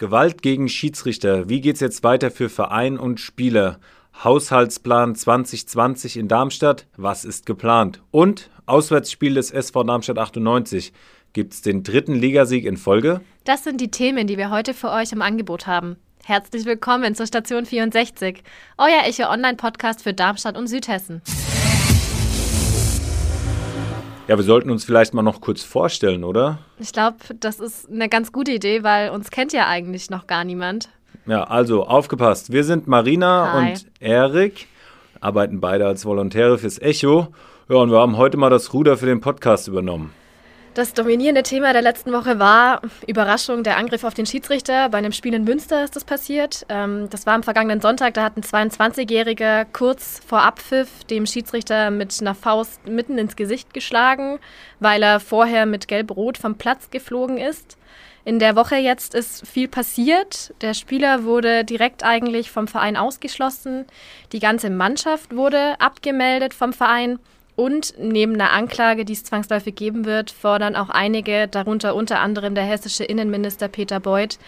Gewalt gegen Schiedsrichter. Wie geht's jetzt weiter für Verein und Spieler? Haushaltsplan 2020 in Darmstadt. Was ist geplant? Und Auswärtsspiel des SV Darmstadt 98. Gibt's den dritten Ligasieg in Folge? Das sind die Themen, die wir heute für euch im Angebot haben. Herzlich willkommen zur Station 64, euer Echo Online Podcast für Darmstadt und Südhessen. Ja, wir sollten uns vielleicht mal noch kurz vorstellen, oder? Ich glaube, das ist eine ganz gute Idee, weil uns kennt ja eigentlich noch gar niemand. Ja, also aufgepasst. Wir sind Marina Hi. und Erik, arbeiten beide als Volontäre fürs Echo. Ja, und wir haben heute mal das Ruder für den Podcast übernommen. Das dominierende Thema der letzten Woche war Überraschung, der Angriff auf den Schiedsrichter. Bei einem Spiel in Münster ist das passiert. Ähm, das war am vergangenen Sonntag. Da hat ein 22-Jähriger kurz vor Abpfiff dem Schiedsrichter mit einer Faust mitten ins Gesicht geschlagen, weil er vorher mit Gelb-Rot vom Platz geflogen ist. In der Woche jetzt ist viel passiert. Der Spieler wurde direkt eigentlich vom Verein ausgeschlossen. Die ganze Mannschaft wurde abgemeldet vom Verein. Und neben einer Anklage, die es zwangsläufig geben wird, fordern auch einige, darunter unter anderem der hessische Innenminister Peter Beuth,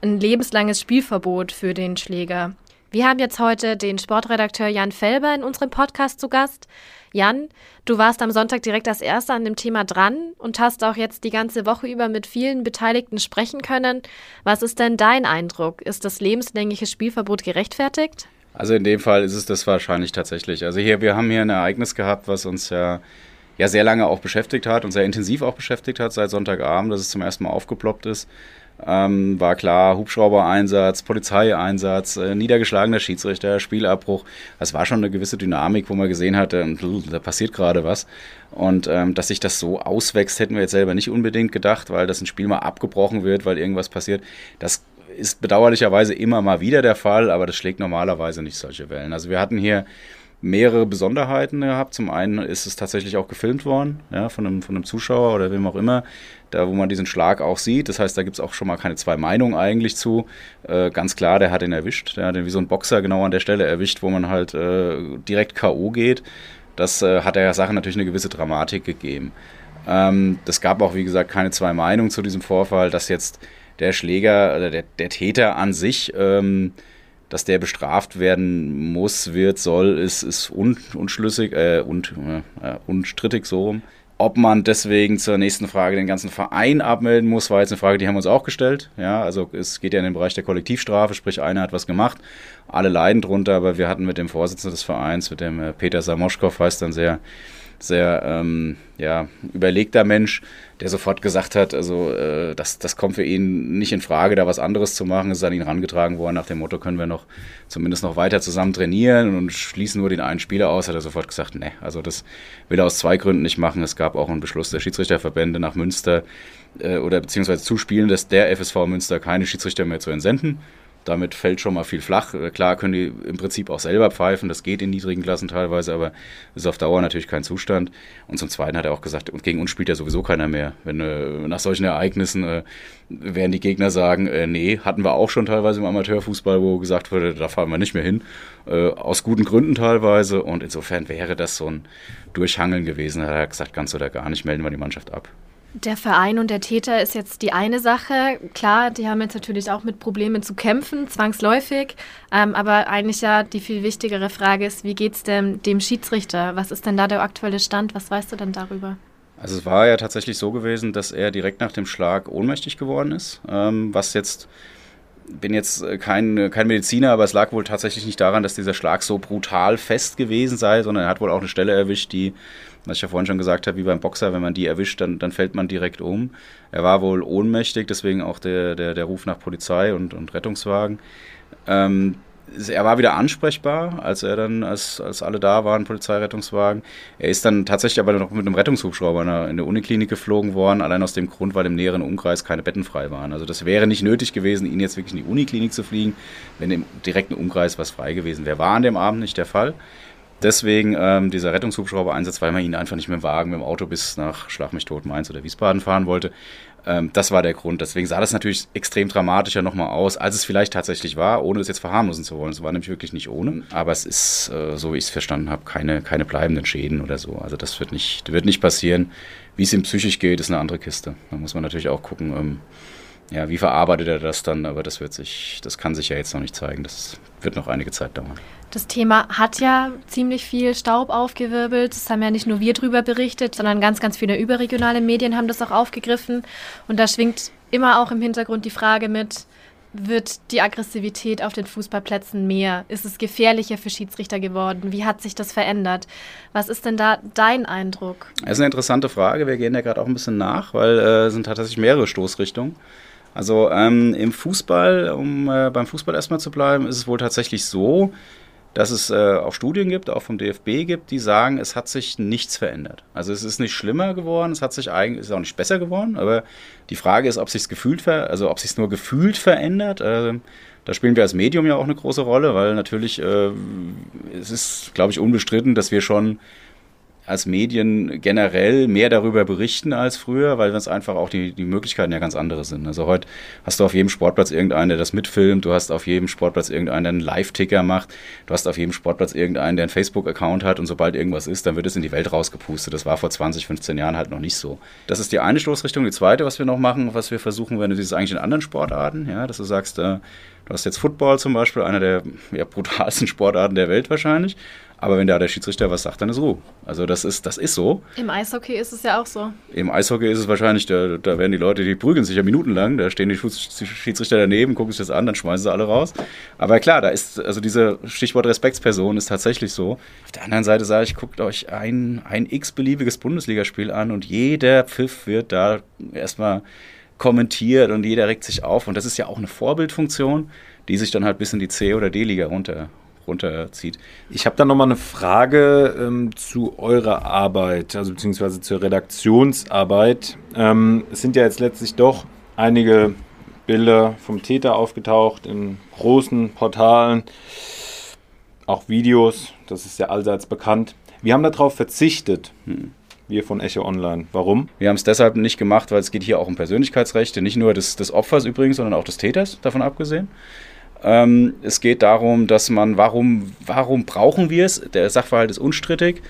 ein lebenslanges Spielverbot für den Schläger. Wir haben jetzt heute den Sportredakteur Jan Felber in unserem Podcast zu Gast. Jan, du warst am Sonntag direkt als Erster an dem Thema dran und hast auch jetzt die ganze Woche über mit vielen Beteiligten sprechen können. Was ist denn dein Eindruck? Ist das lebenslängliche Spielverbot gerechtfertigt? Also in dem Fall ist es das wahrscheinlich tatsächlich. Also hier, wir haben hier ein Ereignis gehabt, was uns ja, ja sehr lange auch beschäftigt hat und sehr intensiv auch beschäftigt hat seit Sonntagabend, dass es zum ersten Mal aufgeploppt ist. Ähm, war klar, Hubschrauber-Einsatz, Polizeieinsatz, äh, niedergeschlagener Schiedsrichter, Spielabbruch. Das war schon eine gewisse Dynamik, wo man gesehen hatte, da passiert gerade was. Und ähm, dass sich das so auswächst, hätten wir jetzt selber nicht unbedingt gedacht, weil das ein Spiel mal abgebrochen wird, weil irgendwas passiert. Das ist bedauerlicherweise immer mal wieder der Fall, aber das schlägt normalerweise nicht solche Wellen. Also wir hatten hier mehrere Besonderheiten gehabt. Zum einen ist es tatsächlich auch gefilmt worden, ja, von einem, von einem Zuschauer oder wem auch immer, da wo man diesen Schlag auch sieht. Das heißt, da gibt es auch schon mal keine zwei Meinungen eigentlich zu. Äh, ganz klar, der hat ihn erwischt. Der hat ihn wie so ein Boxer genau an der Stelle erwischt, wo man halt äh, direkt K.O. geht. Das äh, hat der Sache natürlich eine gewisse Dramatik gegeben. Ähm, das gab auch, wie gesagt, keine zwei Meinungen zu diesem Vorfall, dass jetzt der Schläger oder der, der Täter an sich, ähm, dass der bestraft werden muss, wird, soll, ist, ist un, unschlüssig, äh, und, äh, unstrittig so rum. Ob man deswegen zur nächsten Frage den ganzen Verein abmelden muss, war jetzt eine Frage, die haben wir uns auch gestellt. Ja, also es geht ja in den Bereich der Kollektivstrafe, sprich einer hat was gemacht, alle leiden drunter, aber wir hatten mit dem Vorsitzenden des Vereins, mit dem äh, Peter Samoschkow, heißt dann sehr, sehr ähm, ja, überlegter Mensch, der sofort gesagt hat, also äh, das, das kommt für ihn nicht in Frage, da was anderes zu machen. Es ist an ihn herangetragen worden, nach dem Motto, können wir noch zumindest noch weiter zusammen trainieren und schließen nur den einen Spieler aus, hat er sofort gesagt, ne, also das will er aus zwei Gründen nicht machen. Es gab auch einen Beschluss der Schiedsrichterverbände nach Münster äh, oder beziehungsweise zuspielen, dass der FSV Münster keine Schiedsrichter mehr zu entsenden. Damit fällt schon mal viel flach. Äh, Klar können die im Prinzip auch selber pfeifen, das geht in niedrigen Klassen teilweise, aber ist auf Dauer natürlich kein Zustand. Und zum Zweiten hat er auch gesagt, gegen uns spielt ja sowieso keiner mehr. Wenn äh, nach solchen Ereignissen äh, werden die Gegner sagen, äh, nee, hatten wir auch schon teilweise im Amateurfußball, wo gesagt wurde, da fahren wir nicht mehr hin. Äh, aus guten Gründen teilweise. Und insofern wäre das so ein Durchhangeln gewesen. Da hat er gesagt, ganz oder gar nicht, melden wir die Mannschaft ab. Der Verein und der Täter ist jetzt die eine Sache. Klar, die haben jetzt natürlich auch mit Problemen zu kämpfen, zwangsläufig. Ähm, aber eigentlich ja die viel wichtigere Frage ist, wie geht es dem, dem Schiedsrichter? Was ist denn da der aktuelle Stand? Was weißt du denn darüber? Also es war ja tatsächlich so gewesen, dass er direkt nach dem Schlag ohnmächtig geworden ist, ähm, was jetzt bin jetzt kein, kein Mediziner, aber es lag wohl tatsächlich nicht daran, dass dieser Schlag so brutal fest gewesen sei, sondern er hat wohl auch eine Stelle erwischt, die, was ich ja vorhin schon gesagt habe, wie beim Boxer, wenn man die erwischt, dann, dann fällt man direkt um. Er war wohl ohnmächtig, deswegen auch der, der, der Ruf nach Polizei und, und Rettungswagen. Ähm, er war wieder ansprechbar, als er dann, als, als alle da waren, Polizeirettungswagen. Er ist dann tatsächlich aber noch mit einem Rettungshubschrauber in der, in der Uniklinik geflogen worden, allein aus dem Grund, weil im näheren Umkreis keine Betten frei waren. Also das wäre nicht nötig gewesen, ihn jetzt wirklich in die Uniklinik zu fliegen, wenn im direkten Umkreis was frei gewesen wäre. War an dem Abend nicht der Fall. Deswegen ähm, dieser Rettungshubschrauber-Einsatz, weil man ihn einfach nicht mit dem Wagen, mit dem Auto bis nach Schlag mich tot Mainz oder Wiesbaden fahren wollte. Ähm, das war der Grund. Deswegen sah das natürlich extrem dramatischer nochmal aus, als es vielleicht tatsächlich war, ohne es jetzt verharmlosen zu wollen. Es war nämlich wirklich nicht ohne. Aber es ist, äh, so wie ich es verstanden habe, keine, keine bleibenden Schäden oder so. Also das wird nicht, wird nicht passieren. Wie es ihm psychisch geht, ist eine andere Kiste. Da muss man natürlich auch gucken, ähm, ja, wie verarbeitet er das dann? Aber das wird sich, das kann sich ja jetzt noch nicht zeigen. Das wird noch einige Zeit dauern. Das Thema hat ja ziemlich viel Staub aufgewirbelt. Das haben ja nicht nur wir drüber berichtet, sondern ganz, ganz viele überregionale Medien haben das auch aufgegriffen. Und da schwingt immer auch im Hintergrund die Frage mit, wird die Aggressivität auf den Fußballplätzen mehr? Ist es gefährlicher für Schiedsrichter geworden? Wie hat sich das verändert? Was ist denn da dein Eindruck? Das ist eine interessante Frage. Wir gehen ja gerade auch ein bisschen nach, weil äh, es sind tatsächlich mehrere Stoßrichtungen. Also ähm, im Fußball, um äh, beim Fußball erstmal zu bleiben, ist es wohl tatsächlich so, dass es äh, auch Studien gibt, auch vom DFB gibt, die sagen, es hat sich nichts verändert. Also es ist nicht schlimmer geworden, es hat sich eigentlich, ist auch nicht besser geworden, aber die Frage ist, ob sich gefühlt, also ob sich nur gefühlt verändert. Äh, da spielen wir als Medium ja auch eine große Rolle, weil natürlich äh, es ist, glaube ich, unbestritten, dass wir schon als Medien generell mehr darüber berichten als früher, weil es einfach auch die, die Möglichkeiten ja ganz andere sind. Also heute hast du auf jedem Sportplatz irgendeinen, der das mitfilmt, du hast auf jedem Sportplatz irgendeinen, der einen Live-Ticker macht, du hast auf jedem Sportplatz irgendeinen, der einen Facebook-Account hat und sobald irgendwas ist, dann wird es in die Welt rausgepustet. Das war vor 20, 15 Jahren halt noch nicht so. Das ist die eine Stoßrichtung. Die zweite, was wir noch machen, was wir versuchen, wenn du siehst, eigentlich in anderen Sportarten, ja, dass du sagst, äh, Du hast jetzt Football zum Beispiel, einer der ja, brutalsten Sportarten der Welt wahrscheinlich. Aber wenn da der Schiedsrichter was sagt, dann ist Ruhe. Also das ist, das ist so. Im Eishockey ist es ja auch so. Im Eishockey ist es wahrscheinlich, da, da werden die Leute, die prügeln sich ja minutenlang, da stehen die Schiedsrichter daneben, gucken sich das an, dann schmeißen sie alle raus. Aber klar, da ist, also diese Stichwort Respektsperson ist tatsächlich so. Auf der anderen Seite sage ich, guckt euch ein, ein x-beliebiges Bundesligaspiel an und jeder Pfiff wird da erstmal kommentiert und jeder regt sich auf. Und das ist ja auch eine Vorbildfunktion, die sich dann halt bis in die C- oder D-Liga runter, runterzieht. Ich habe da nochmal eine Frage ähm, zu eurer Arbeit, also beziehungsweise zur Redaktionsarbeit. Ähm, es sind ja jetzt letztlich doch einige Bilder vom Täter aufgetaucht in großen Portalen, auch Videos, das ist ja allseits bekannt. Wir haben darauf verzichtet. Hm wir von Echo Online. Warum? Wir haben es deshalb nicht gemacht, weil es geht hier auch um Persönlichkeitsrechte, nicht nur des, des Opfers übrigens, sondern auch des Täters, davon abgesehen. Ähm, es geht darum, dass man, warum, warum brauchen wir es? Der Sachverhalt ist unstrittig.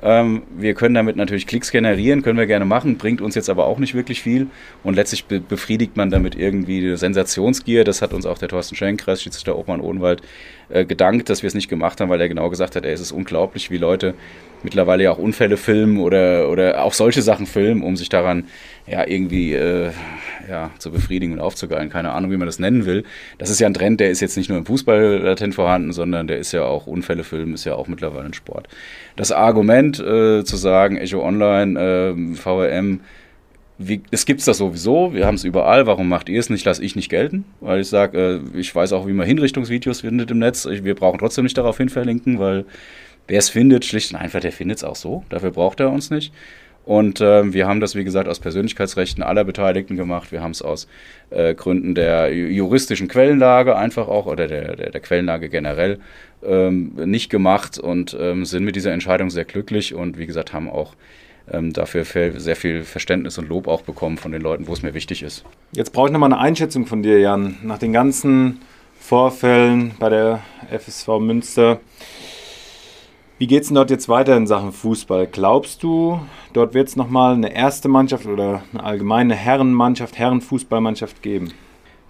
Ähm, wir können damit natürlich Klicks generieren, können wir gerne machen, bringt uns jetzt aber auch nicht wirklich viel. Und letztlich be befriedigt man damit irgendwie die Sensationsgier. Das hat uns auch der Thorsten Schenkreis, Schiedsrichter Obmann Odenwald, äh, gedankt, dass wir es nicht gemacht haben, weil er genau gesagt hat, ey, es ist unglaublich, wie Leute mittlerweile ja auch Unfälle filmen oder, oder auch solche Sachen filmen, um sich daran ja irgendwie äh, ja, zu befriedigen und aufzugeilen. Keine Ahnung, wie man das nennen will. Das ist ja ein Trend, der ist jetzt nicht nur im Fußball latent vorhanden, sondern der ist ja auch, Unfälle filmen ist ja auch mittlerweile ein Sport. Das Argument äh, zu sagen, Echo Online, äh, VRM, wie, es gibt das sowieso, wir haben es überall, warum macht ihr es nicht, lasse ich nicht gelten, weil ich sage, äh, ich weiß auch, wie man Hinrichtungsvideos findet im Netz, wir brauchen trotzdem nicht darauf hin verlinken, weil wer es findet, schlicht und einfach, der findet es auch so, dafür braucht er uns nicht. Und äh, wir haben das, wie gesagt, aus Persönlichkeitsrechten aller Beteiligten gemacht. Wir haben es aus äh, Gründen der juristischen Quellenlage einfach auch oder der, der, der Quellenlage generell ähm, nicht gemacht und ähm, sind mit dieser Entscheidung sehr glücklich und wie gesagt, haben auch ähm, dafür sehr viel Verständnis und Lob auch bekommen von den Leuten, wo es mir wichtig ist. Jetzt brauche ich nochmal eine Einschätzung von dir, Jan. Nach den ganzen Vorfällen bei der FSV Münster, wie geht es denn dort jetzt weiter in Sachen Fußball? Glaubst du, dort wird es nochmal eine erste Mannschaft oder eine allgemeine Herrenmannschaft, Herrenfußballmannschaft geben?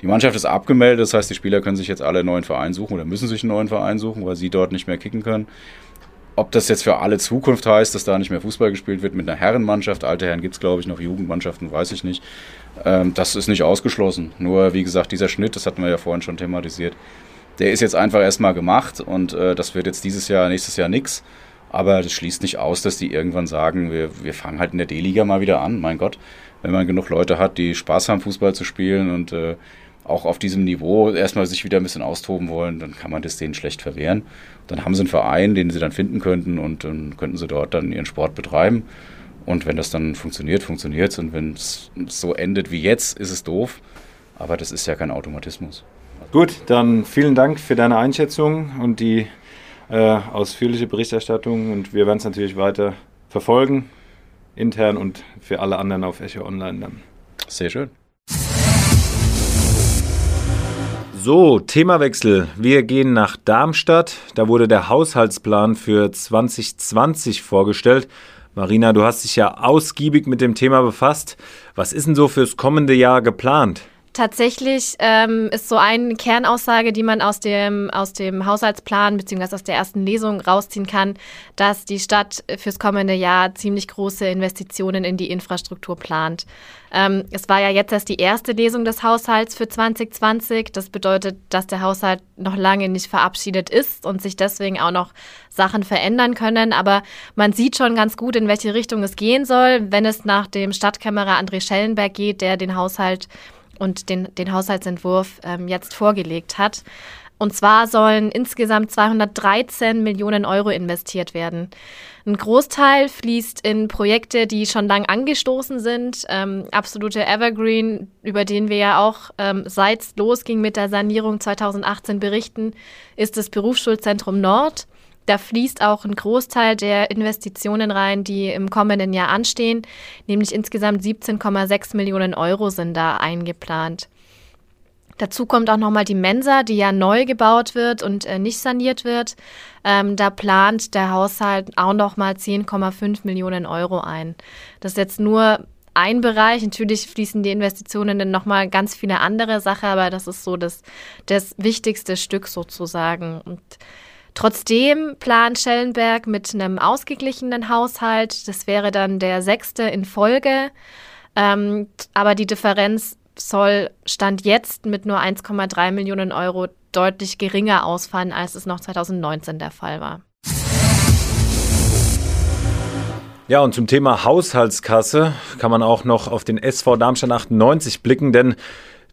Die Mannschaft ist abgemeldet, das heißt, die Spieler können sich jetzt alle einen neuen Verein suchen oder müssen sich einen neuen Verein suchen, weil sie dort nicht mehr kicken können. Ob das jetzt für alle Zukunft heißt, dass da nicht mehr Fußball gespielt wird mit einer Herrenmannschaft, alte Herren gibt es glaube ich noch, Jugendmannschaften weiß ich nicht. Ähm, das ist nicht ausgeschlossen. Nur wie gesagt, dieser Schnitt, das hatten wir ja vorhin schon thematisiert, der ist jetzt einfach erstmal gemacht und äh, das wird jetzt dieses Jahr, nächstes Jahr nichts. Aber das schließt nicht aus, dass die irgendwann sagen, wir, wir fangen halt in der D-Liga mal wieder an. Mein Gott, wenn man genug Leute hat, die Spaß haben, Fußball zu spielen und äh, auch auf diesem Niveau erstmal sich wieder ein bisschen austoben wollen, dann kann man das denen schlecht verwehren. Dann haben sie einen Verein, den sie dann finden könnten und dann könnten sie dort dann ihren Sport betreiben. Und wenn das dann funktioniert, funktioniert es. Und wenn es so endet wie jetzt, ist es doof. Aber das ist ja kein Automatismus. Gut, dann vielen Dank für deine Einschätzung und die äh, ausführliche Berichterstattung. Und wir werden es natürlich weiter verfolgen, intern und für alle anderen auf Echo Online dann. Sehr schön. So, Themawechsel. Wir gehen nach Darmstadt. Da wurde der Haushaltsplan für 2020 vorgestellt. Marina, du hast dich ja ausgiebig mit dem Thema befasst. Was ist denn so fürs kommende Jahr geplant? Tatsächlich ähm, ist so eine Kernaussage, die man aus dem, aus dem Haushaltsplan bzw. aus der ersten Lesung rausziehen kann, dass die Stadt fürs kommende Jahr ziemlich große Investitionen in die Infrastruktur plant. Ähm, es war ja jetzt erst die erste Lesung des Haushalts für 2020. Das bedeutet, dass der Haushalt noch lange nicht verabschiedet ist und sich deswegen auch noch Sachen verändern können. Aber man sieht schon ganz gut, in welche Richtung es gehen soll, wenn es nach dem Stadtkämmerer André Schellenberg geht, der den Haushalt und den, den Haushaltsentwurf ähm, jetzt vorgelegt hat. Und zwar sollen insgesamt 213 Millionen Euro investiert werden. Ein Großteil fließt in Projekte, die schon lang angestoßen sind. Ähm, absolute Evergreen, über den wir ja auch ähm, seit losging mit der Sanierung 2018 berichten, ist das Berufsschulzentrum Nord. Da fließt auch ein Großteil der Investitionen rein, die im kommenden Jahr anstehen, nämlich insgesamt 17,6 Millionen Euro sind da eingeplant. Dazu kommt auch nochmal die Mensa, die ja neu gebaut wird und äh, nicht saniert wird. Ähm, da plant der Haushalt auch nochmal 10,5 Millionen Euro ein. Das ist jetzt nur ein Bereich. Natürlich fließen die Investitionen dann nochmal ganz viele andere Sachen, aber das ist so das, das wichtigste Stück sozusagen. Und Trotzdem plant Schellenberg mit einem ausgeglichenen Haushalt. Das wäre dann der sechste in Folge. Ähm, aber die Differenz soll Stand jetzt mit nur 1,3 Millionen Euro deutlich geringer ausfallen, als es noch 2019 der Fall war. Ja, und zum Thema Haushaltskasse kann man auch noch auf den SV Darmstadt 98 blicken, denn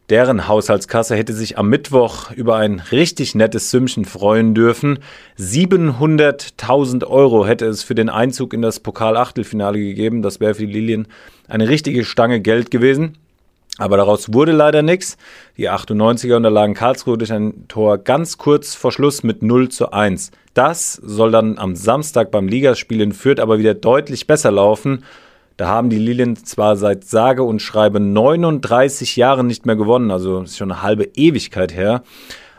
Deren Haushaltskasse hätte sich am Mittwoch über ein richtig nettes Sümmchen freuen dürfen. 700.000 Euro hätte es für den Einzug in das Pokal-Achtelfinale gegeben. Das wäre für die Lilien eine richtige Stange Geld gewesen. Aber daraus wurde leider nichts. Die 98er unterlagen Karlsruhe durch ein Tor ganz kurz vor Schluss mit 0 zu 1. Das soll dann am Samstag beim Ligaspiel in Fürth aber wieder deutlich besser laufen. Da haben die Lilien zwar seit sage und schreibe 39 Jahren nicht mehr gewonnen, also ist schon eine halbe Ewigkeit her.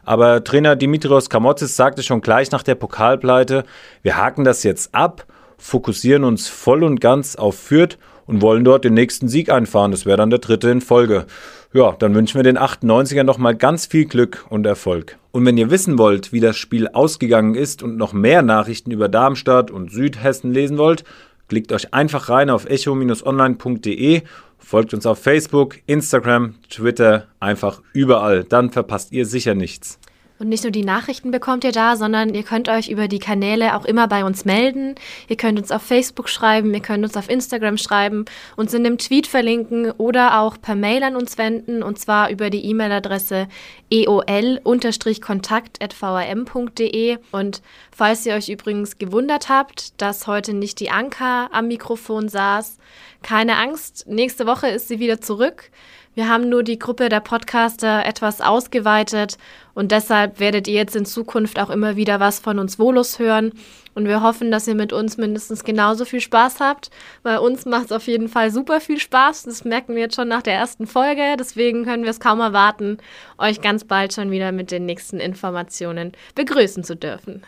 Aber Trainer Dimitrios Kamotzis sagte schon gleich nach der Pokalpleite, wir haken das jetzt ab, fokussieren uns voll und ganz auf Fürth und wollen dort den nächsten Sieg einfahren. Das wäre dann der dritte in Folge. Ja, dann wünschen wir den 98er nochmal ganz viel Glück und Erfolg. Und wenn ihr wissen wollt, wie das Spiel ausgegangen ist und noch mehr Nachrichten über Darmstadt und Südhessen lesen wollt, Klickt euch einfach rein auf echo-online.de, folgt uns auf Facebook, Instagram, Twitter, einfach überall. Dann verpasst ihr sicher nichts. Und nicht nur die Nachrichten bekommt ihr da, sondern ihr könnt euch über die Kanäle auch immer bei uns melden. Ihr könnt uns auf Facebook schreiben, ihr könnt uns auf Instagram schreiben, uns in einem Tweet verlinken oder auch per Mail an uns wenden und zwar über die E-Mail-Adresse eol-kontakt.vrm.de. Und falls ihr euch übrigens gewundert habt, dass heute nicht die Anka am Mikrofon saß, keine Angst, nächste Woche ist sie wieder zurück. Wir haben nur die Gruppe der Podcaster etwas ausgeweitet und deshalb werdet ihr jetzt in Zukunft auch immer wieder was von uns Volus hören. Und wir hoffen, dass ihr mit uns mindestens genauso viel Spaß habt. Bei uns macht es auf jeden Fall super viel Spaß. Das merken wir jetzt schon nach der ersten Folge. Deswegen können wir es kaum erwarten, euch ganz bald schon wieder mit den nächsten Informationen begrüßen zu dürfen.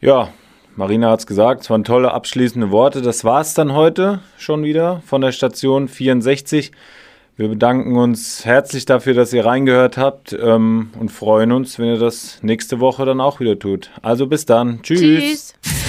Ja, Marina hat es gesagt, es waren tolle abschließende Worte. Das war es dann heute schon wieder von der Station 64. Wir bedanken uns herzlich dafür, dass ihr reingehört habt ähm, und freuen uns, wenn ihr das nächste Woche dann auch wieder tut. Also bis dann. Tschüss. Tschüss.